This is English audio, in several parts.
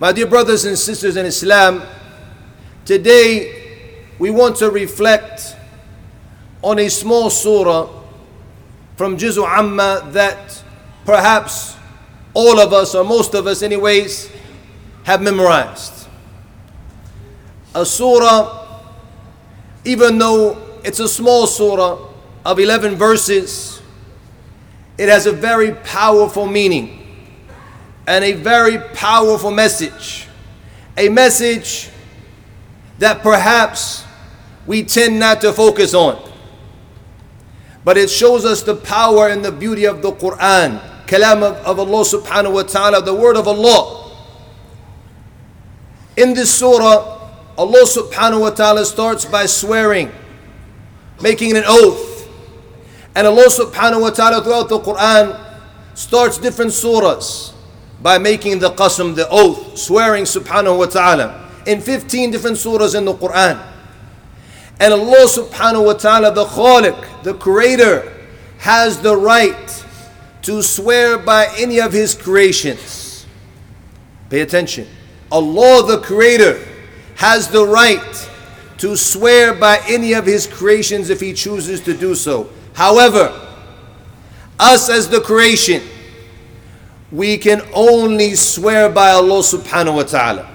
My dear brothers and sisters in Islam, today we want to reflect on a small surah from Juzu Amma that perhaps all of us, or most of us, anyways, have memorized. A surah, even though it's a small surah of 11 verses, it has a very powerful meaning and a very powerful message. A message that perhaps we tend not to focus on. But it shows us the power and the beauty of the Quran, kalam of, of Allah subhanahu wa ta'ala, the word of Allah. In this surah, Allah subhanahu wa ta'ala starts by swearing, making an oath. And Allah subhanahu wa ta'ala throughout the Quran starts different surahs by making the qasam, the oath, swearing subhanahu wa ta'ala in 15 different surahs in the Quran. And Allah subhanahu wa ta'ala, the Khaliq, the Creator, has the right to swear by any of His creations. Pay attention. Allah, the Creator, has the right to swear by any of His creations if He chooses to do so. However, us as the creation, we can only swear by Allah subhanahu wa ta'ala.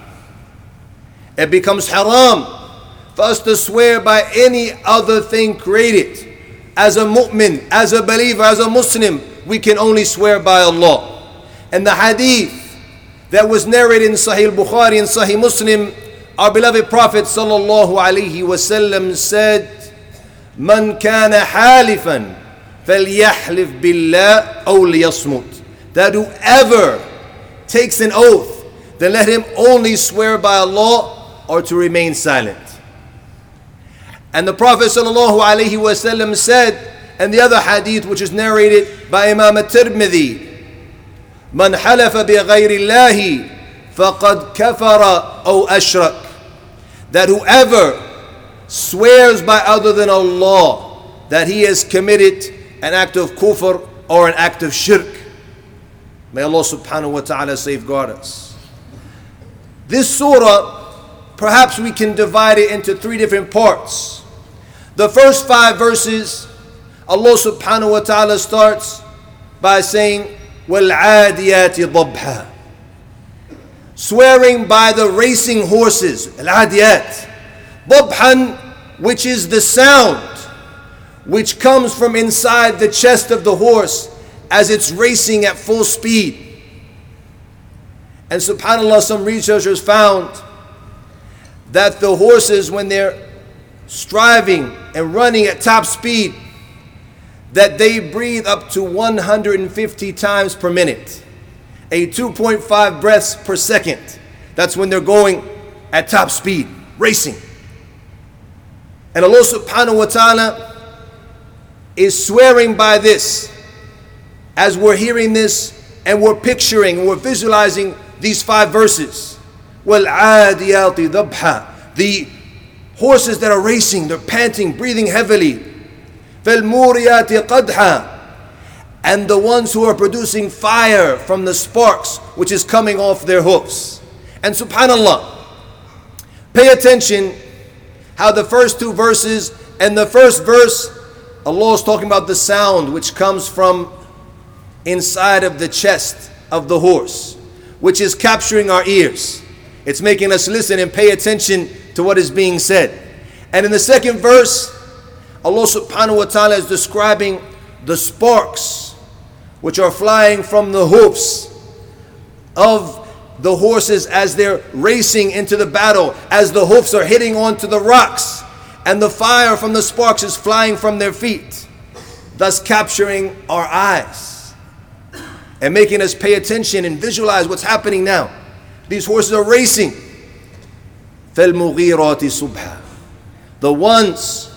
It becomes haram for us to swear by any other thing created. As a mu'min, as a believer, as a Muslim, we can only swear by Allah. And the hadith that was narrated in Sahih Bukhari and Sahih Muslim, our beloved Prophet sallallahu alaihi wasallam said, "Man kana halifan فليحلف بالله أو ليصمت." that whoever takes an oath, then let him only swear by Allah or to remain silent. And the Prophet ﷺ said, and the other hadith which is narrated by Imam at-Tirmidhi, من حلف بغير الله فقد كفر أو أشرك that whoever swears by other than Allah that he has committed an act of kufr or an act of shirk May Allah subhanahu wa ta'ala safeguard us. This surah, perhaps we can divide it into three different parts. The first five verses, Allah subhanahu wa ta'ala starts by saying, وَالْعَادِيَاتِ ضَبْحًا Swearing by the racing horses, al-adiyat. ضَبْحًا, which is the sound which comes from inside the chest of the horse as it's racing at full speed. And subhanAllah, some researchers found that the horses, when they're striving and running at top speed, that they breathe up to 150 times per minute, a 2.5 breaths per second. That's when they're going at top speed, racing. And Allah subhanahu wa ta'ala is swearing by this as we're hearing this and we're picturing, we're visualizing these five verses. وَالْعَادِيَاتِ ضَبْحًا The horses that are racing, they're panting, breathing heavily. فَالْمُورِيَاتِ قَدْحًا And the ones who are producing fire from the sparks which is coming off their hoofs. And subhanAllah, pay attention how the first two verses and the first verse, Allah is talking about the sound which comes from inside of the chest of the horse, which is capturing our ears. It's making us listen and pay attention to what is being said. And in the second verse, Allah subhanahu wa ta'ala is describing the sparks which are flying from the hoofs of the horses as they're racing into the battle, as the hoofs are hitting onto the rocks, and the fire from the sparks is flying from their feet, thus capturing our eyes and making us pay attention and visualize what's happening now. These horses are racing. The ones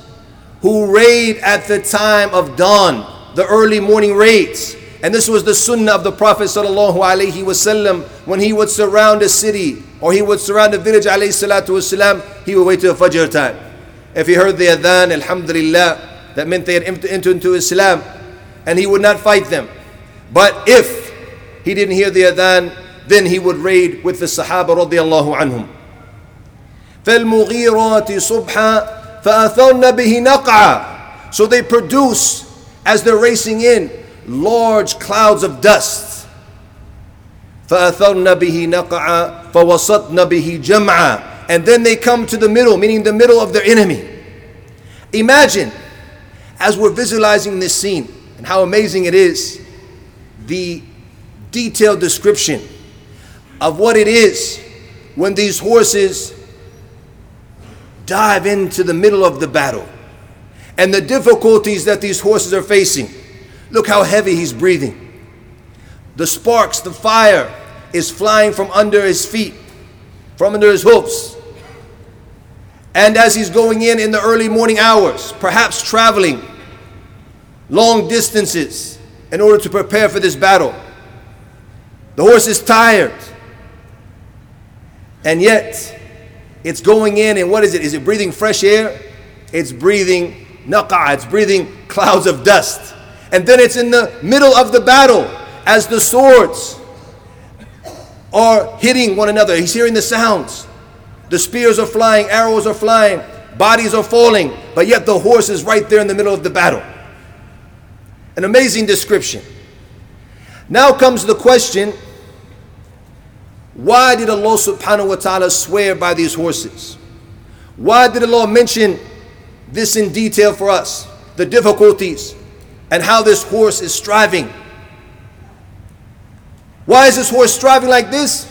who raid at the time of dawn, the early morning raids. And this was the sunnah of the Prophet sallallahu alaihi wasallam when he would surround a city or he would surround a village alayhi wasalam, he would wait till Fajr time. If he heard the adhan, alhamdulillah, that meant they had entered into Islam and he would not fight them. But if he didn't hear the adhan, then he would raid with the Sahaba radiallahu anhum. فالمغيرات صبحا فأثرن به نقعا So they produce, as they're racing in, large clouds of dust. فأثرن به نقعا فوسطن به جمعا And then they come to the middle, meaning the middle of their enemy. Imagine, as we're visualizing this scene, and how amazing it is, the detailed description of what it is when these horses dive into the middle of the battle and the difficulties that these horses are facing. Look how heavy he's breathing. The sparks, the fire is flying from under his feet, from under his hoofs. And as he's going in in the early morning hours, perhaps traveling long distances in order to prepare for this battle, the horse is tired. And yet, it's going in, and what is it? Is it breathing fresh air? It's breathing naqa, it's breathing clouds of dust. And then it's in the middle of the battle as the swords are hitting one another. He's hearing the sounds. The spears are flying, arrows are flying, bodies are falling, but yet the horse is right there in the middle of the battle. An amazing description. Now comes the question why did Allah subhanahu wa ta'ala swear by these horses? Why did Allah mention this in detail for us? The difficulties and how this horse is striving. Why is this horse striving like this?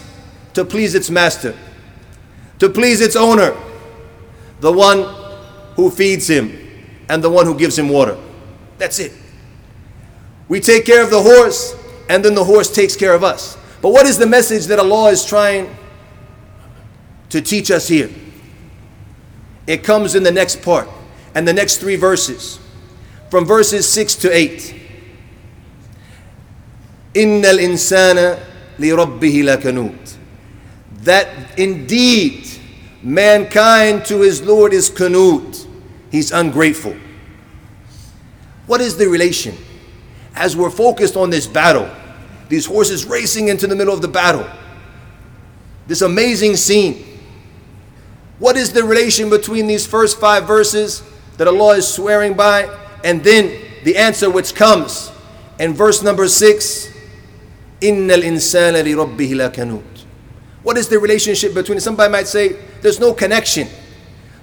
To please its master, to please its owner, the one who feeds him and the one who gives him water. That's it. We take care of the horse, and then the horse takes care of us. But what is the message that Allah is trying to teach us here? It comes in the next part and the next three verses, from verses 6 to 8. إن الإنسان لربه لكنوت That indeed mankind to his Lord is kanut. He's ungrateful. What is the relation? as we're focused on this battle, these horses racing into the middle of the battle. This amazing scene. What is the relation between these first five verses that Allah is swearing by and then the answer which comes in verse number six? Innal insana li lakanut. What is the relationship between Somebody might say there's no connection.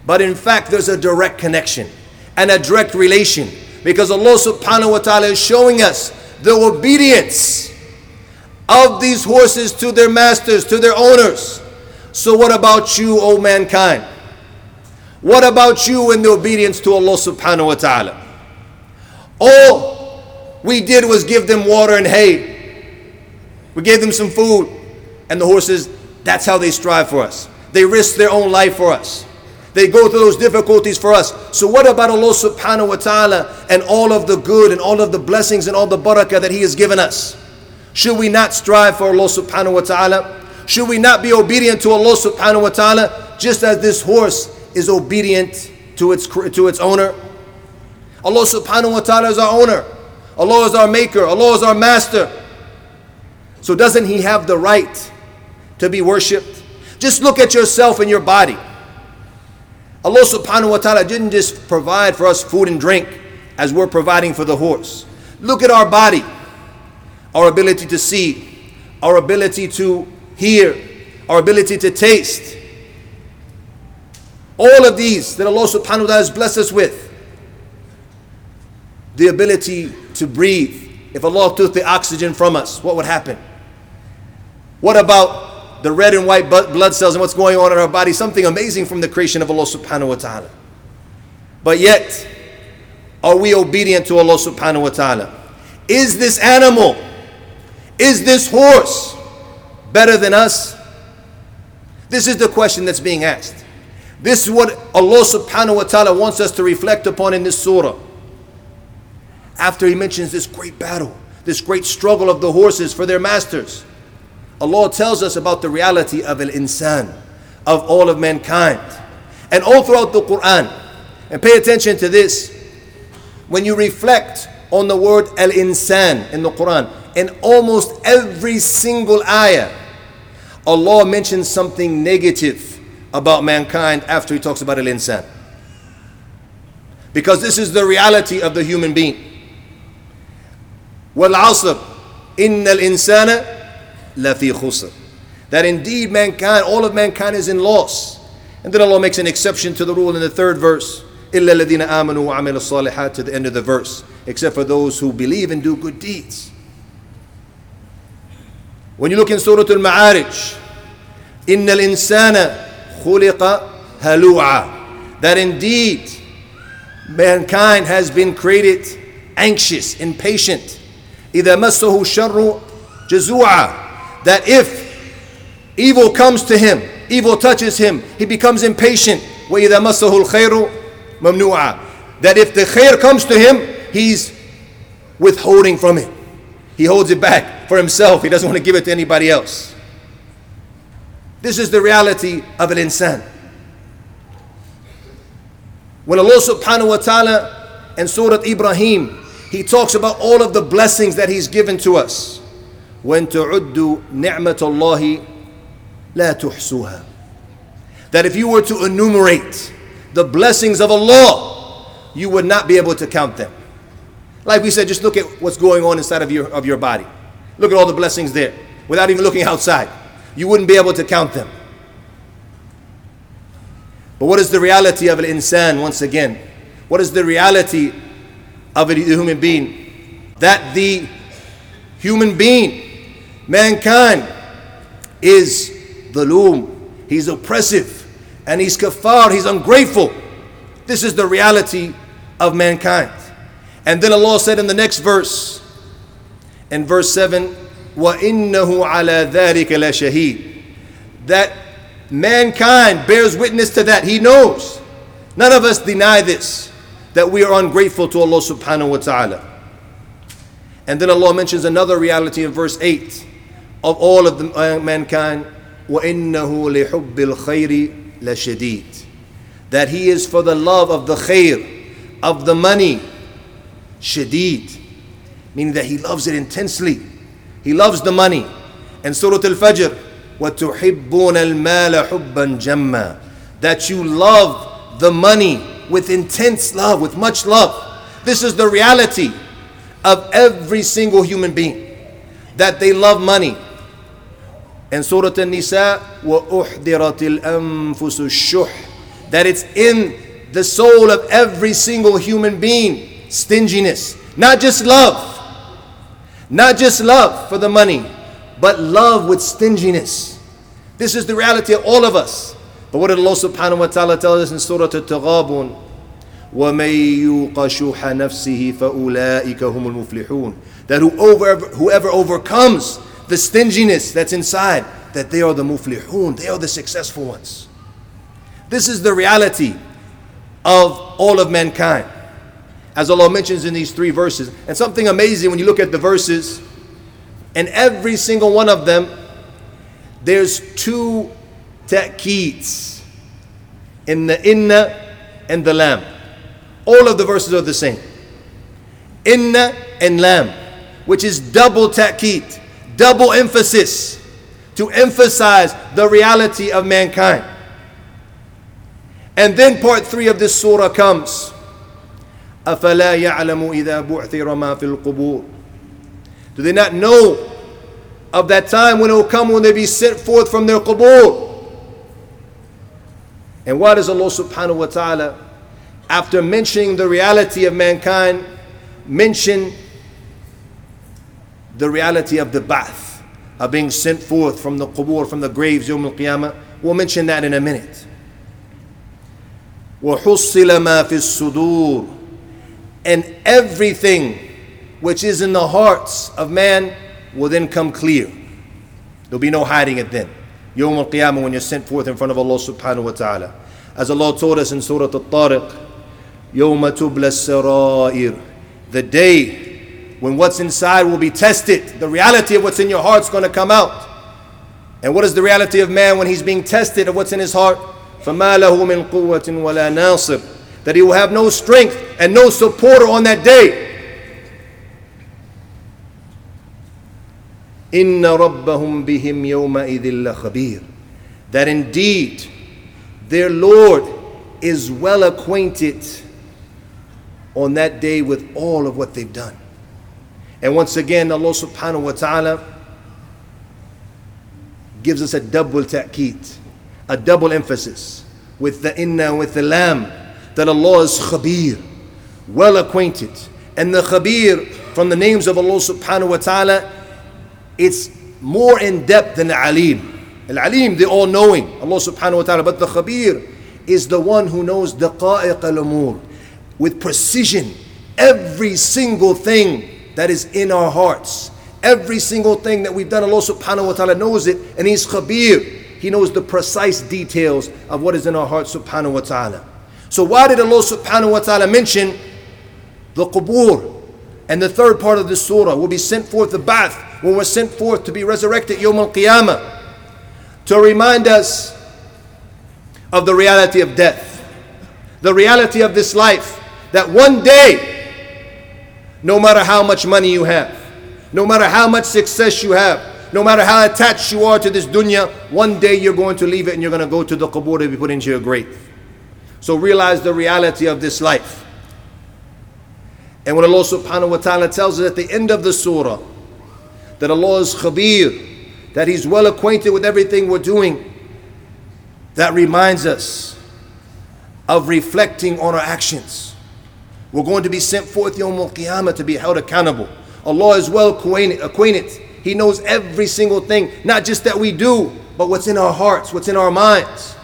But in fact, there's a direct connection and a direct relation because Allah subhanahu wa ta'ala is showing us the obedience of these horses to their masters, to their owners. So, what about you, O mankind? What about you in the obedience to Allah subhanahu wa ta'ala? All we did was give them water and hay. We gave them some food. And the horses, that's how they strive for us. They risk their own life for us. They go through those difficulties for us. So what about Allah subhanahu wa ta'ala and all of the good and all of the blessings and all the barakah that He has given us? Should we not strive for Allah subhanahu wa ta'ala? Should we not be obedient to Allah subhanahu wa ta'ala just as this horse is obedient to its, to its owner? Allah subhanahu wa ta'ala is our owner. Allah is our maker. Allah is our master. So doesn't He have the right to be worshipped? Just look at yourself and your body. Allah subhanahu wa ta'ala didn't just provide for us food and drink as we're providing for the horse. Look at our body our ability to see, our ability to hear, our ability to taste. All of these that Allah subhanahu wa ta'ala has blessed us with. The ability to breathe. If Allah took the oxygen from us, what would happen? What about the red and white blood cells and what's going on in our body? Something amazing from the creation of Allah subhanahu wa ta'ala. But yet, are we obedient to Allah subhanahu wa ta'ala? Is this animal is this horse better than us? This is the question that's being asked. This is what Allah subhanahu wa ta'ala wants us to reflect upon in this surah. After He mentions this great battle, this great struggle of the horses for their masters, Allah tells us about the reality of al insan, of all of mankind. And all throughout the Quran. And pay attention to this. When you reflect on the word al insan in the Quran, in almost every single ayah, Allah mentions something negative about mankind after He talks about al insan. Because this is the reality of the human being. Wal asr, al-insana. لفي خسر that indeed mankind, all of mankind is in loss. And then Allah makes an exception to the rule in the third verse. إِلَّا الَّذِينَ آمَنُوا وَعَمِلُوا الصَّالِحَاتِ to the end of the verse. Except for those who believe and do good deeds. When you look in Surah Al-Ma'arij, إِنَّ الْإِنسَانَ خُلِقَ هَلُوعًا That indeed mankind has been created anxious, impatient. إِذَا مَسَّهُ الشَّرُّ جَزُوعًا That if Evil comes to him, evil touches him, he becomes impatient. وَإِذَا مَسَّهُ الْخَيْرُ مَمْنُوعًا That if the khair comes to him, he's withholding from it. He holds it back for himself. He doesn't want to give it to anybody else. This is the reality of an insan. When Allah subhanahu wa ta'ala in Surah Ibrahim, He talks about all of the blessings that He's given to us. when to ta'uddu ni'matallahi la tuhsuha. That if you were to enumerate the blessings of Allah, you would not be able to count them. Like we said, just look at what's going on inside of your, of your body. Look at all the blessings there without even looking outside. You wouldn't be able to count them. But what is the reality of an insan once again? What is the reality of a human being? That the human being mankind, is dhaloom. He's oppressive. And he's kafar. He's ungrateful. This is the reality of mankind. And then Allah said in the next verse, in verse 7, وَإِنَّهُ عَلَى ذَلِكَ لَشَهِيدٌ That mankind bears witness to that. He knows. None of us deny this, that we are ungrateful to Allah subhanahu wa ta'ala. And then Allah mentions another reality in verse 8 of all of the, uh, mankind. وَإِنَّهُ لِحُبِّ الْخَيْرِ لَشَدِيدٌ That he is for the love of the khair, of the money, shadid, meaning that he loves it intensely. He loves the money. And Surah Al-Fajr, وَتُحِبُّونَ الْمَالَ حُبًّا جَمًّا That you love the money with intense love, with much love. This is the reality of every single human being. That they love money and Surah An-Nisa, وَأُحْضِرَتِ الْأَنفُسُ الشُّحْ That it's in the soul of every single human being, stinginess. Not just love. Not just love for the money, but love with stinginess. This is the reality of all of us. But what did Allah subhanahu wa ta'ala tell us in Surah At-Taghabun? وَمَن يُوقَ شُحَ نَفْسِهِ فَأُولَٰئِكَ هُمُ الْمُفْلِحُونَ That whoever, whoever overcomes the stinginess that's inside, that they are the muflihun, they are the successful ones. This is the reality of all of mankind. As Allah mentions in these three verses. And something amazing when you look at the verses, and every single one of them, there's two ta'keeds in the inna and the lam. All of the verses are the same. Inna and lam, which is double ta'keed double emphasis to emphasize the reality of mankind. And then part three of this surah comes. أَفَلَا يَعْلَمُ إِذَا بُعْثِرَ مَا فِي الْقُبُورِ Do they not know of that time when it will come when they be sent forth from their qubur? And why does Allah subhanahu wa ta'ala, after mentioning the reality of mankind, mention the reality of the ba'th, of being sent forth from the qubur, from the graves, Yawm al-Qiyamah. We'll mention that in a minute. وَحُصِّلَ مَا فِي الصُّدُورِ And everything which is in the hearts of man will then come clear. There'll be no hiding it then. Yawm al-Qiyamah when you're sent forth in front of Allah subhanahu wa ta'ala. As Allah told us in Surah Al-Tariq, يَوْمَ تُبْلَ السَّرَائِرِ The day when what's inside will be tested. The reality of what's in your heart is going to come out. And what is the reality of man when he's being tested of what's in his heart? فَمَا لَهُ مِنْ قُوَّةٍ وَلَا نَاصِرٍ That he will have no strength and no supporter on that day. إن ربهم بهم يومئذ لخبير that indeed their Lord is well acquainted on that day with all of what they've done. And once again, Allah subhanahu wa ta'ala gives us a double ta'keed, a double emphasis with the inna with the lam that Allah is khabir, well acquainted. And the khabir from the names of Allah subhanahu wa ta'ala, it's more in depth than the alim. Al alim, the all knowing, Allah subhanahu wa ta'ala. But the khabir is the one who knows daqa'iq al umur with precision every single thing that is in our hearts. Every single thing that we've done, Allah subhanahu wa ta'ala knows it, and He's khabir. He knows the precise details of what is in our hearts, subhanahu wa ta'ala. So, why did Allah subhanahu wa ta'ala mention the qubur? And the third part of the surah will be sent forth the bath when we're sent forth to be resurrected Yom al Qiyamah to remind us of the reality of death, the reality of this life, that one day, no matter how much money you have, no matter how much success you have, no matter how attached you are to this dunya, one day you're going to leave it and you're going to go to the qubur to be put into your grave. So realize the reality of this life. And when Allah subhanahu wa ta'ala tells us at the end of the surah that Allah is khabir, that He's well acquainted with everything we're doing, that reminds us of reflecting on our actions. We're going to be sent forth Yawm al Qiyamah to be held accountable. Allah is well acquainted. He knows every single thing, not just that we do, but what's in our hearts, what's in our minds.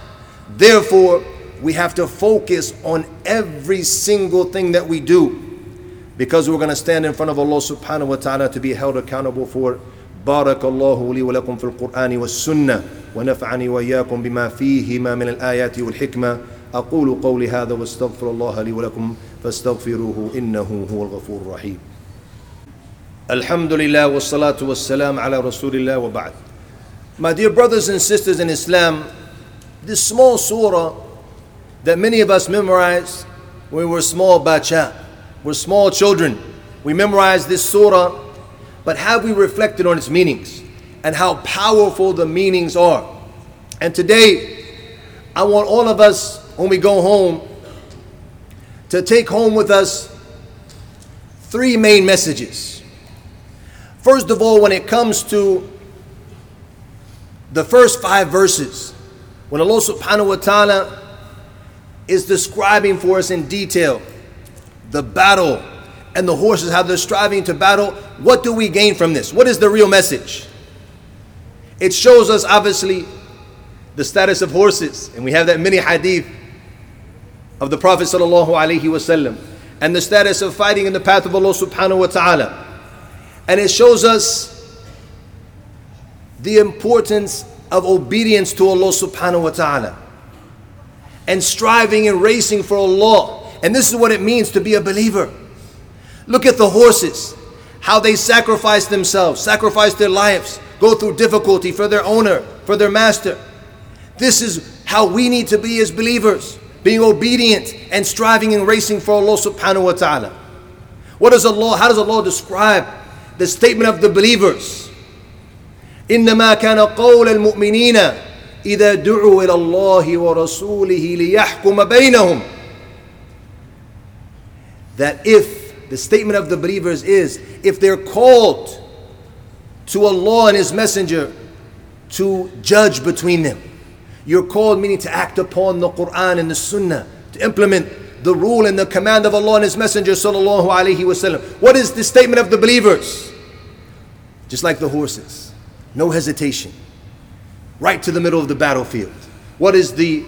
Therefore, we have to focus on every single thing that we do because we're going to stand in front of Allah subhanahu wa ta'ala to be held accountable for it. بارك الله لي ولكم في القرآن والسنة ونفعني وإياكم بما فيهما من الآيات والحكمة أقول قولي هذا واستغفر الله لي ولكم فاستغفروه إنه هو الغفور الرحيم الحمد لله والصلاة والسلام على رسول الله وبعد My dear brothers and sisters in Islam, this small surah that many of us memorized when we were small bacha, we're small children. We memorized this surah, but have we reflected on its meanings and how powerful the meanings are? And today, I want all of us, when we go home, to take home with us three main messages. First of all, when it comes to the first five verses, when Allah subhanahu wa ta'ala is describing for us in detail the battle and the horses, how they're striving to battle. What do we gain from this? What is the real message? It shows us obviously the status of horses, and we have that many hadith of the Prophet wasallam, and the status of fighting in the path of Allah subhanahu wa ta'ala. And it shows us the importance of obedience to Allah subhanahu wa ta'ala and striving and racing for Allah. And this is what it means to be a believer. Look at the horses, how they sacrifice themselves, sacrifice their lives, go through difficulty for their owner, for their master. This is how we need to be as believers, being obedient and striving and racing for Allah subhanahu wa ta'ala. What does Allah, how does Allah describe the statement of the believers? إنما كان قول المؤمنين إذا دعوا إلى الله ورسوله ليحكم بينهم that if the statement of the believers is if they're called to Allah and His Messenger to judge between them, you're called meaning to act upon the Quran and the Sunnah, to implement the rule and the command of Allah and His Messenger sallallahu alaihi wasallam. What is the statement of the believers? Just like the horses, no hesitation, right to the middle of the battlefield. What is the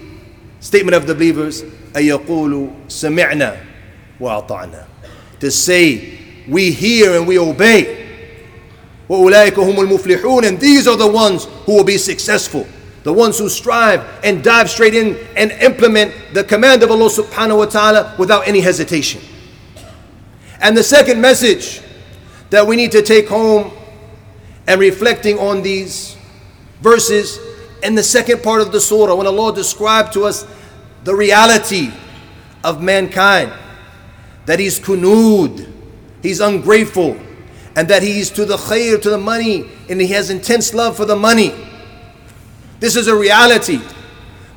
statement of the believers? أيقول سمعنا وأطعنا to say we hear and we obey وأولئك هم المفلحون and these are the ones who will be successful the ones who strive and dive straight in and implement the command of Allah subhanahu wa ta'ala without any hesitation and the second message that we need to take home and reflecting on these verses in the second part of the surah when Allah described to us the reality of mankind that he's kunud, he's ungrateful, and that he's to the khair, to the money, and he has intense love for the money. This is a reality.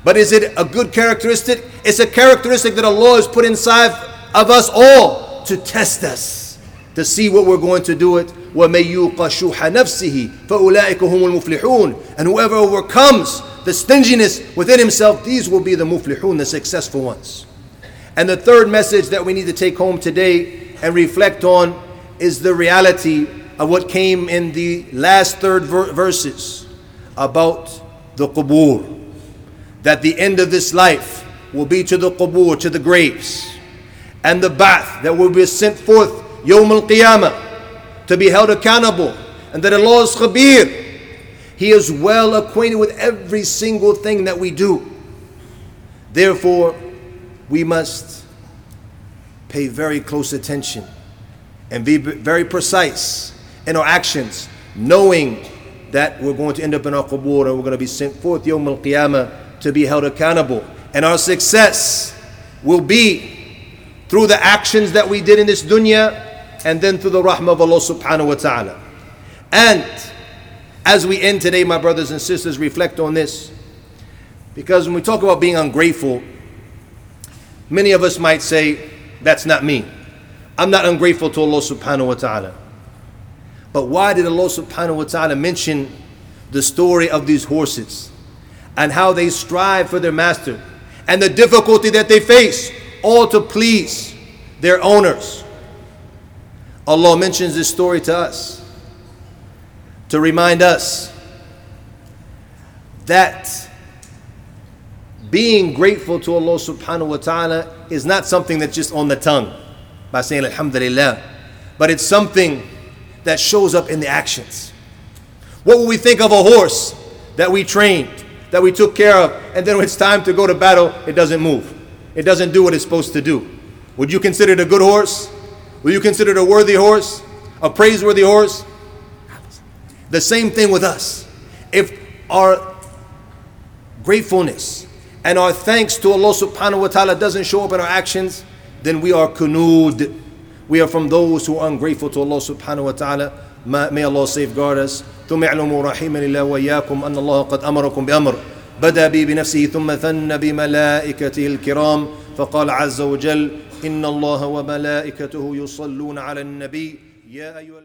But is it a good characteristic? It's a characteristic that Allah has put inside of us all to test us, to see what we're going to do it. وَمَن يُوقَ شُحَ نَفْسِهِ فَأُولَٰئِكَ هُمُ الْمُفْلِحُونَ And whoever overcomes the stinginess within himself, these will be the muflihun, the successful ones. And the third message that we need to take home today and reflect on is the reality of what came in the last third ver- verses about the qubur. That the end of this life will be to the qubur, to the graves. And the ba'th that will be sent forth, yawm al-qiyamah, to be held accountable. And that Allah is khabir. He is well acquainted with every single thing that we do. Therefore, we must pay very close attention and be very precise in our actions, knowing that we're going to end up in our qubur and we're going to be sent forth Yawm al Qiyamah to be held accountable. And our success will be through the actions that we did in this dunya and then through the rahmah of Allah subhanahu wa ta'ala. And as we end today, my brothers and sisters, reflect on this. Because when we talk about being ungrateful, many of us might say, That's not me. I'm not ungrateful to Allah subhanahu wa ta'ala. But why did Allah subhanahu wa ta'ala mention the story of these horses and how they strive for their master and the difficulty that they face, all to please their owners? Allah mentions this story to us to remind us that being grateful to Allah subhanahu wa ta'ala is not something that's just on the tongue by saying Alhamdulillah, but it's something that shows up in the actions. What will we think of a horse that we trained, that we took care of, and then when it's time to go to battle, it doesn't move? It doesn't do what it's supposed to do. Would you consider it a good horse? Would you consider it a worthy horse? A praiseworthy horse? The same thing with us. If our gratefulness and our thanks to Allah subhanahu wa ta'ala doesn't show up in our actions, then we are kunud. We are from those who are ungrateful to Allah subhanahu wa ta'ala. May Allah safeguard us. ثم اعلموا رحمني الله وإياكم أن الله قد أمركم بأمر بدأ بي بنفسه ثم ثن بملائكته الكرام فقال عز وجل إن الله وملائكته يصلون على النبي يا أيها